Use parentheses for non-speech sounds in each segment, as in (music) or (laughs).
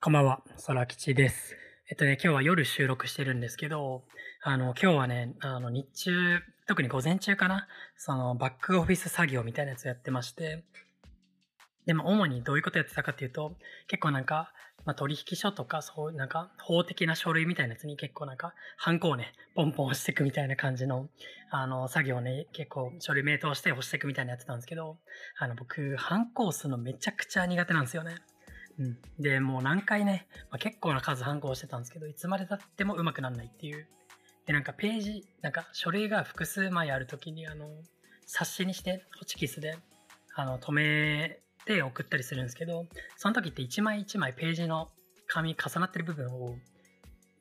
こんばんは、空吉です。えっとね、今日は夜収録してるんですけど、あの、今日はね、あの、日中、特に午前中かな、その、バックオフィス作業みたいなやつをやってまして、でも、主にどういうことやってたかっていうと、結構なんか、まあ、取引書とか、そう、なんか、法的な書類みたいなやつに結構なんか、ハンコをね、ポンポン押していくみたいな感じの、あの、作業をね、結構、書類名通して押していくみたいなやってたんですけど、あの、僕、ハンコを押すのめちゃくちゃ苦手なんですよね。うん、で、もう何回ね、まあ、結構な数反抗してたんですけど、いつまで経っても上手くならないっていう。で、なんかページ、なんか書類が複数枚あるときに、あの、冊子にして、ホチキスで、あの、止めて送ったりするんですけど、その時って一枚一枚ページの紙重なってる部分を、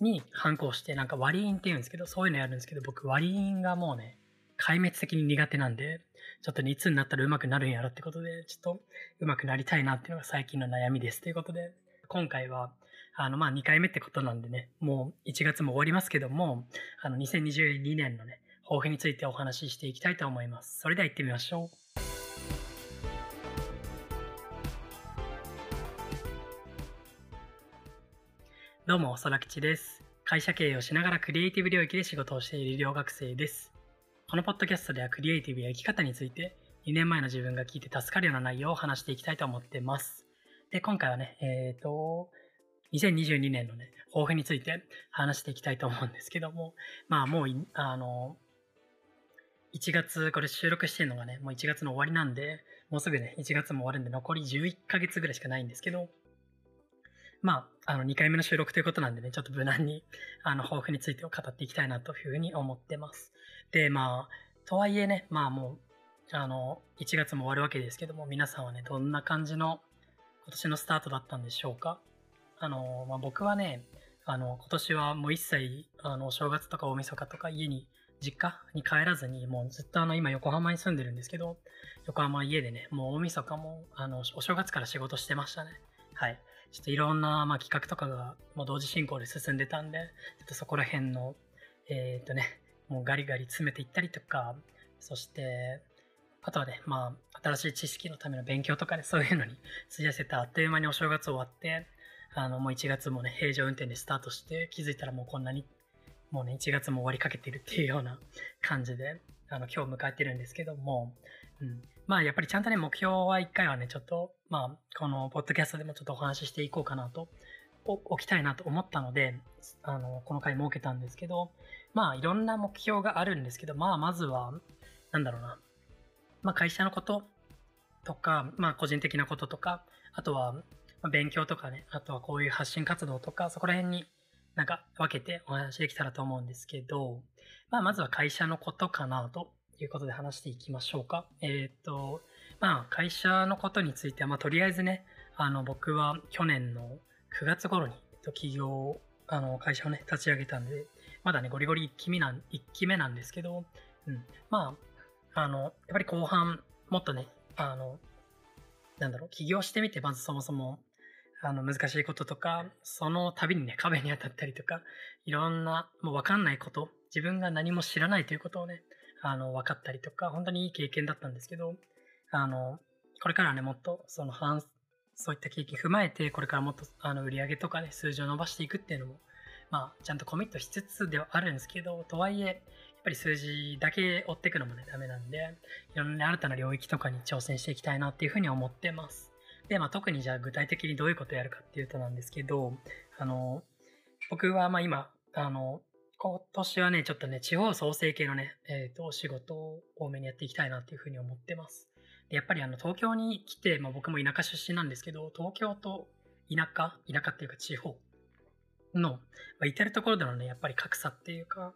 に反抗して、なんか割り印って言うんですけど、そういうのやるんですけど、僕割り印がもうね、壊滅的に苦手なんで、ちょっとねいつになったら上手くなるんやろってことで、ちょっと上手くなりたいなっていうのが最近の悩みです。ということで、今回は、あの、まあ、2回目ってことなんでね、もう1月も終わりますけども、あの、2022年のね、抱負についてお話ししていきたいと思います。それでは行ってみましょう。どうも、空吉です。会社経営をしながらクリエイティブ領域で仕事をしている留学生です。このポッドキャストではクリエイティブや生き方について2年前の自分が聞いて助かるような内容を話していきたいと思ってます。で、今回はね、えっ、と、2022年のね、抱負について話していきたいと思うんですけども、まあもう、あの、1月、これ収録してるのがね、もう1月の終わりなんで、もうすぐね、1月も終わるんで残り11ヶ月ぐらいしかないんですけど、まあ、あの、2回目の収録ということなんでね、ちょっと無難に、あの、抱負についてを語っていきたいなというふうに思ってます。で、まあ、とはいえね、まあもう、あの、1月も終わるわけですけども、皆さんはね、どんな感じの今年のスタートだったんでしょうか？あの、まあ、僕はね、あの、今年はもう一切、あの、お正月とか大晦日とか家に、実家に帰らずに、もうずっとあの、今横浜に住んでるんですけど、横浜家でね、もう大晦日も、あの、お正月から仕事してましたね。はい。ちょっといろんな、まあ、企画とかが、もう同時進行で進んでたんで、ちょっとそこら辺の、えーとね、もうガリガリ詰めていったりとか、そして、あとはね、まあ、新しい知識のための勉強とかね、そういうのに (laughs) 費やせたあっという間にお正月終わって、あの、もう1月もね、平常運転でスタートして、気づいたらもうこんなに、もうね、1月も終わりかけてるっていうような感じで、あの、今日迎えてるんですけども、うん。まあ、やっぱりちゃんとね、目標は一回はね、ちょっと、まあ、このポッドキャストでもちょっとお話ししていこうかなと、おきたいなと思ったので、あの、この回設けたんですけど、まあ、いろんな目標があるんですけど、まあ、まずは、なんだろうな、まあ、会社のこととか、まあ、個人的なこととか、あとは、勉強とかね、あとはこういう発信活動とか、そこら辺になんか分けてお話できたらと思うんですけど、まあ、まずは会社のことかなということで話していきましょうか。えっ、と、まあ、会社のことについては、まあ、とりあえずね、あの、僕は去年の9月頃に、えっと起業、あの、会社をね、立ち上げたんで、まだね、ゴリゴリ1期目なん、一期目なんですけど、うん。まあ、あの、やっぱり後半、もっとね、あの、なんだろう、起業してみて、まずそもそも、あの、難しいこととか、その度にね、壁に当たったりとか、いろんな、もう分かんないこと、自分が何も知らないということをね、あの、分かったりとか、本当にいい経験だったんですけど、あの、これからね、もっと、その、そういった経験踏まえて、これからもっと、あの、売り上げとかね、数字を伸ばしていくっていうのも、まあ、ちゃんとコミットしつつではあるんですけど、とはいえ、やっぱり数字だけ追っていくのもね、ダメなんで、いろんな新たな領域とかに挑戦していきたいなっていうふうに思ってます。で、まあ、特にじゃあ具体的にどういうことをやるかっていうとなんですけど、あの、僕はまあ今、あの、今年はね、ちょっとね、地方創生系のね、えっ、と、お仕事を多めにやっていきたいなっていうふうに思ってます。でやっぱりあの、東京に来て、まあ僕も田舎出身なんですけど、東京と田舎、田舎っていうか地方の、まあ、至るところでのね、やっぱり格差っていうか、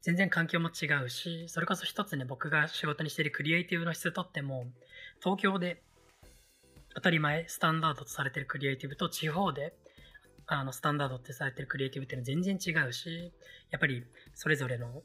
全然環境も違うし、それこそ一つね、僕が仕事にしているクリエイティブの質とっても、東京で当たり前、スタンダードとされているクリエイティブと地方で、あの、スタンダードってされてるクリエイティブっていうのは全然違うし、やっぱりそれぞれの、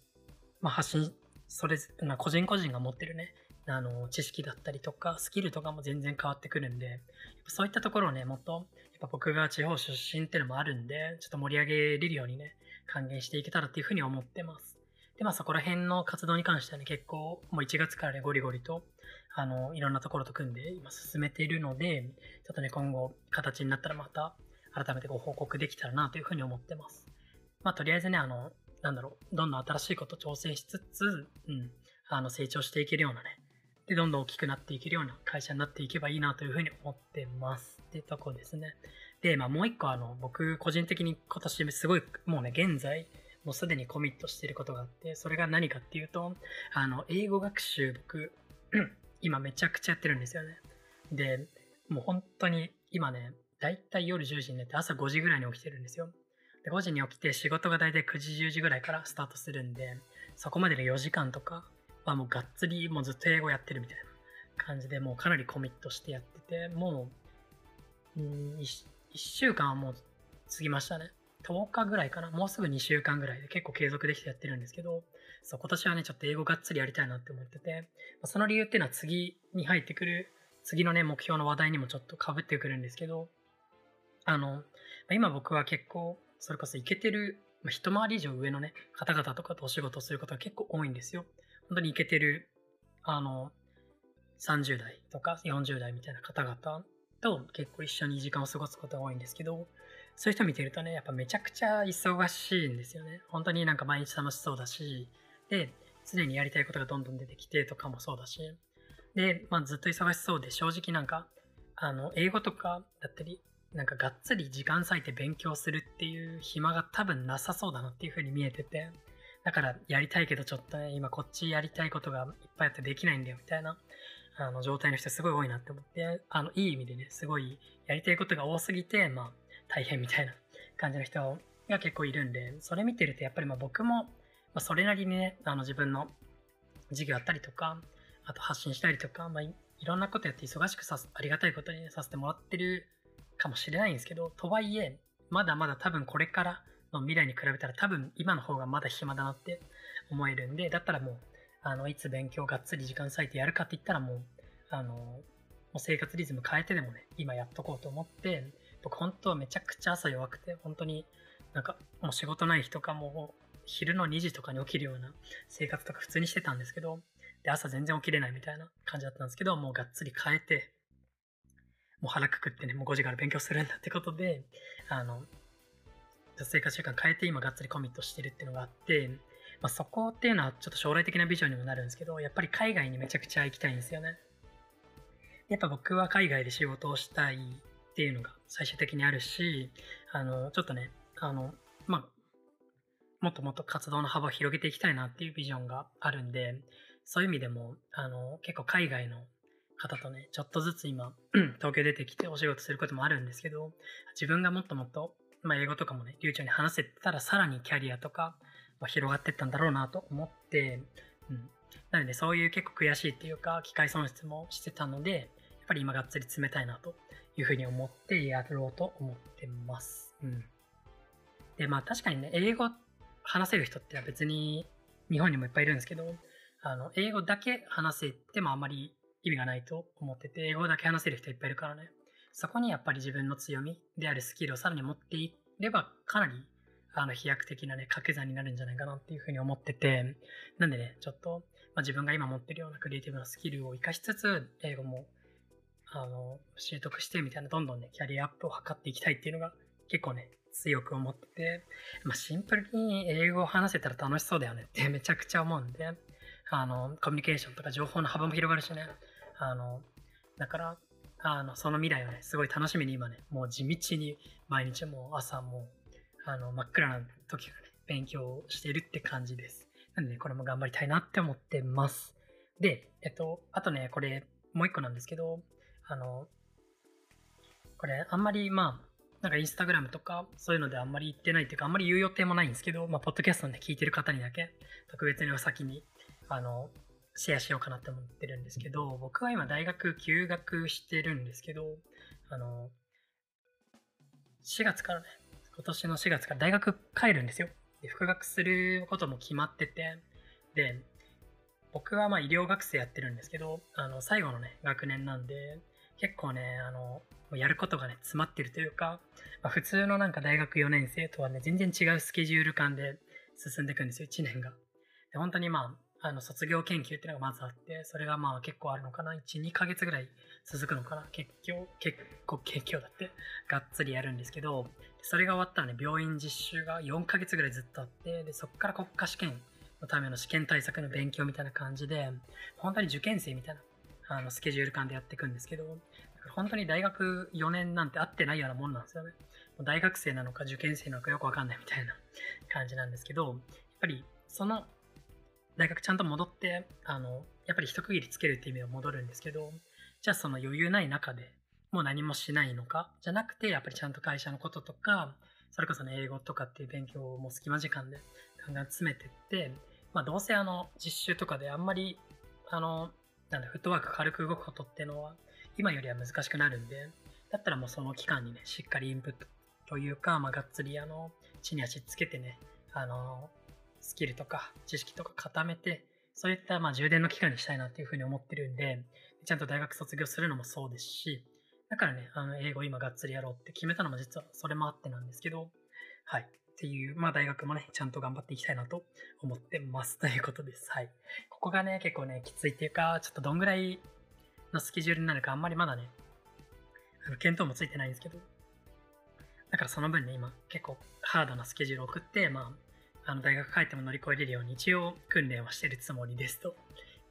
まあ、発信、それ、まあ、個人個人が持ってるね、あの、知識だったりとか、スキルとかも全然変わってくるんで、そういったところをね、もっと、やっぱ僕が地方出身っていうのもあるんで、ちょっと盛り上げれるようにね、還元していけたらっていうふうに思ってます。で、まあそこら辺の活動に関してはね、結構、もう1月からね、ゴリゴリと、あの、いろんなところと組んで今進めているので、ちょっとね、今後、形になったらまた、改めてご報告できたらなというふうに思ってます。まあ、とりあえずね、あの、なんだろう、どんどん新しいこと挑戦しつつ、うん、あの、成長していけるようなね、で、どんどん大きくなっていけるような会社になっていけばいいなというふうに思ってます。ってとこですね。で、まあ、もう一個、あの、僕、個人的に今年すごい、もうね、現在、もうすでにコミットしてることがあって、それが何かっていうと、あの、英語学習、僕、(clears throat) 今めちゃくちゃやってるんですよね。で、もう本当に今ね、だいたい夜10時に寝て朝5時ぐらいに起きてるんですよ。で、5時に起きて仕事がだいたい9時10時ぐらいからスタートするんで、そこまでの4時間とかはもうがっつりもうずっと英語やってるみたいな感じで、もうかなりコミットしてやってて、もう、ん、1, 週間はもう過ぎましたね。10日ぐらいかな。もうすぐ2週間ぐらいで結構継続できてやってるんですけど、そう、今年はね、ちょっと英語がっつりやりたいなって思ってて、その理由っていうのは次に入ってくる、次のね、目標の話題にもちょっと被ってくるんですけど、あの、今僕は結構、それこそイケてる、まあ、一回り以上上のね、方々とかとお仕事をすることが結構多いんですよ。本当にイケてる、あの、30代とか40代みたいな方々と結構一緒に時間を過ごすことが多いんですけど、そういう人見てるとね、やっぱめちゃくちゃ忙しいんですよね。本当になんか毎日楽しそうだし、で、常にやりたいことがどんどん出てきてとかもそうだし、で、まあずっと忙しそうで正直なんか、あの、英語とかだったり、なんかがっつり時間割いて勉強するっていう暇が多分なさそうだなっていう風に見えてて、だからやりたいけどちょっとね、今こっちやりたいことがいっぱいあってできないんだよみたいな、あの状態の人すごい多いなって思って、あの、いい意味でね、すごいやりたいことが多すぎて、まあ、大変みたいな感じの人が結構いるんで、それ見てるとやっぱりまあ僕も、ま、それなりにね、あの自分の授業あったりとか、あと発信したりとか、まあい、いろんなことやって忙しくさありがたいことに、させてもらってるかもしれないんですけど、とはいえ、まだまだ多分これからの未来に比べたら多分今の方がまだ暇だなって思えるんで、だったらもう、あの、いつ勉強がっつり時間割いてやるかって言ったらもう、あの、もう生活リズム変えてでもね、今やっとこうと思って、僕本当はめちゃくちゃ朝弱くて、本当になんかもう仕事ない日とかも昼の2時とかに起きるような生活とか普通にしてたんですけど、で、朝全然起きれないみたいな感じだったんですけど、もうがっつり変えて、もう腹くくってね、もう5時から勉強するんだってことで、あの、生活習慣変えて今がっつりコミットしてるっていうのがあって、まあ、そこっていうのはちょっと将来的なビジョンにもなるんですけど、やっぱり海外にめちゃくちゃ行きたいんですよね。やっぱ僕は海外で仕事をしたいっていうのが最終的にあるし、あの、ちょっとね、あの、まあ、もっともっと活動の幅を広げていきたいなっていうビジョンがあるんで、そういう意味でも、あの、結構海外の方とね、ちょっとずつ今、(clears throat) 東京出てきてお仕事することもあるんですけど、自分がもっともっと、まあ、英語とかもね、流暢に話せたらさらにキャリアとか、まあ、広がってったんだろうなと思って、うん。なので、そういう結構悔しいっていうか、機械損失もしてたので、やっぱり今がっつり冷たいなというふうに思ってやろうと思ってます。うん。で、まあ確かにね、英語話せる人って別に日本にもいっぱいいるんですけど、あの、英語だけ話せてもあんまり意味がないと思ってて、英語だけ話せる人いっぱいいるからね。そこにやっぱり自分の強みであるスキルをさらに持っていれば、かなり、あの、飛躍的なね、掛け算になるんじゃないかなっていうふうに思ってて、なんでね、ちょっと、まあ、自分が今持ってるようなクリエイティブなスキルを活かしつつ、英語もあの、習得してみたいな、どんどんね、キャリアアップを図っていきたいっていうのが結構ね、強く思ってて、まあ、シンプルに英語を話せたら楽しそうだよねってめちゃくちゃ思うんで、あの、コミュニケーションとか情報の幅も広がるしね、あの、だから、あの、その未来をね、すごい楽しみに今ね、もう地道に毎日もう朝もあの、真っ暗な時からね、勉強してるって感じです。なんでね、これも頑張りたいなって思ってます。で、えっと、あとね、これ、もう一個なんですけど、あの、これあんまりまあ、なんかインスタグラムとかそういうのであんまり言ってないっていうかあんまり言う予定もないんですけど、まあ、ポッドキャストで聞いてる方にだけ特別にお先に、あの、シェアしようかなって思ってるんですけど、僕は今大学休学してるんですけど、あの、4月からね、今年の4月から大学帰るんですよ。で復学することも決まってて、で、僕はまあ医療学生やってるんですけど、あの、最後のね、学年なんで、結構ね、あの、やることがね、詰まってるというか、まあ、普通のなんか大学4年生とはね、全然違うスケジュール感で進んでいくんですよ、1年が。で、本当にまああの、卒業研究っていうのがまずあって、それがまあ結構あるのかな。1、2ヶ月ぐらい続くのかな。結局、結構、結局だって、がっつりやるんですけど、それが終わったらね、病院実習が4ヶ月ぐらいずっとあって、で、そこから国家試験のための試験対策の勉強みたいな感じで、本当に受験生みたいな、あの、スケジュール感でやっていくんですけど、本当に大学4年なんて会ってないようなもんなんですよね。大学生なのか受験生なのかよくわかんないみたいな感じなんですけど、やっぱりその大学ちゃんと戻って、あの、やっぱり一区切りつけるっていう意味では戻るんですけど、じゃあその余裕ない中でもう何もしないのか、じゃなくてやっぱりちゃんと会社のこととか、それこそね、英語とかっていう勉強をもう隙間時間でガンガン詰めてって、まあどうせあの実習とかであんまり、あの、なんだ、フットワーク軽く動くことっていうのは今よりは難しくなるんで、だったらもうその期間にね、しっかりインプットというか、まあがっつりあの、地に足つけてね、あの、スキルとか知識とか固めて、そういったまあ充電の期間にしたいなっていうふうに思ってるんで、ちゃんと大学卒業するのもそうですし、だからね、あの、英語今がっつりやろうって決めたのも実はそれもあってなんですけど、はい。っていう、まあ大学もね、ちゃんと頑張っていきたいなと思ってます。ということです。はい。ここがね、結構ね、きついっていうか、ちょっとどんぐらいのスケジュールになるかあんまりまだね、あの見当もついてないんですけど、だからその分ね、今結構ハードなスケジュールを送って、まあ、あの大学帰っても乗り越えれるように一応訓練はしてるつもりですと、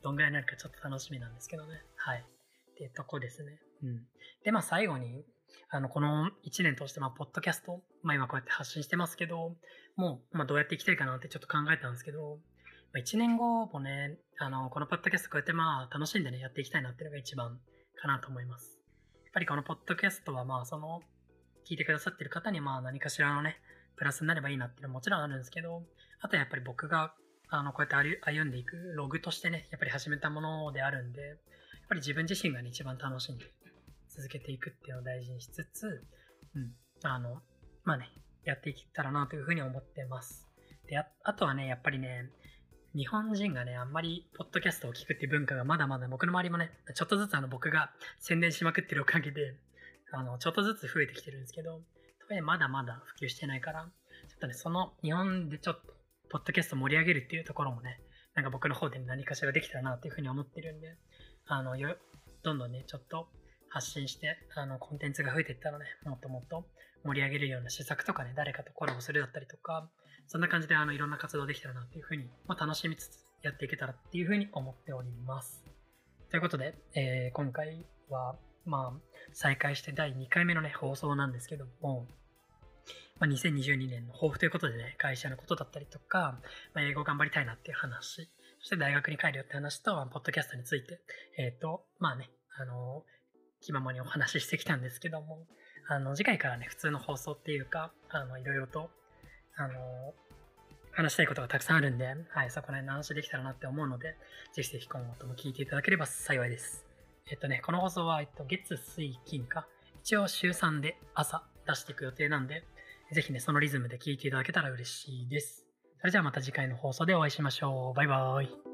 どんぐらいになるかちょっと楽しみなんですけどね。はい。っていうとこですね。うん。で、まあ最後に、あの、この1年通して、まあ、ポッドキャスト、まあ今こうやって発信してますけど、もう、まあどうやっていきたいかなってちょっと考えたんですけど、まあ、1年後もね、あの、このポッドキャストこうやってまあ楽しんでね、やっていきたいなっていうのが一番かなと思います。やっぱりこのポッドキャストはまあその、聞いてくださってる方にまあ何かしらのね、プラスになればいいなっていうのはもちろんあるんですけど、あとやっぱり僕が、あの、こうやって歩んでいくログとしてね、やっぱり始めたものであるんで、やっぱり自分自身がね、一番楽しんで続けていくっていうのを大事にしつつ、うん、あの、まあね、やっていけたらなというふうに思ってます。で、ああとはね、やっぱりね、日本人がね、あんまりポッドキャストを聞くっていう文化がまだまだ僕の周りもね、ちょっとずつあの僕が宣伝しまくってるおかげで、あの、ちょっとずつ増えてきてるんですけど、とはいえまだまだ普及してないから、ちょっとね、その日本でちょっと、ポッドキャスト盛り上げるっていうところもね、なんか僕の方で何かしらできたらなっていうふうに思ってるんで、あの、よ、どんどんね、ちょっと発信して、あの、コンテンツが増えていったらね、もっともっと盛り上げるような施策とかね、誰かとコラボするだったりとか、そんな感じであの、いろんな活動できたらなっていうふうに、まあ、楽しみつつやっていけたらっていうふうに思っております。ということで、えー今回は、まあ、再開して第2回目のね、放送なんですけども、まあ、2022年の抱負ということでね、会社のことだったりとか、まあ、英語頑張りたいなっていう話、そして大学に帰るよって話と、ポッドキャストについて、えっ、と、まあね、あの気ままにお話ししてきたんですけども、あの、次回からね、普通の放送っていうか、あの、いろいろと、あの話したいことがたくさんあるんで、はい、そこら辺の話できたらなって思うので、ぜひぜひ今後とも聞いていただければ幸いです。えっとね、この放送は、えっと、月、水、金か、一応週3で朝出していく予定なんで、ぜひね、そのリズムで聞いていただけたら嬉しいです。それじゃあまた次回の放送でお会いしましょう。バイバーイ。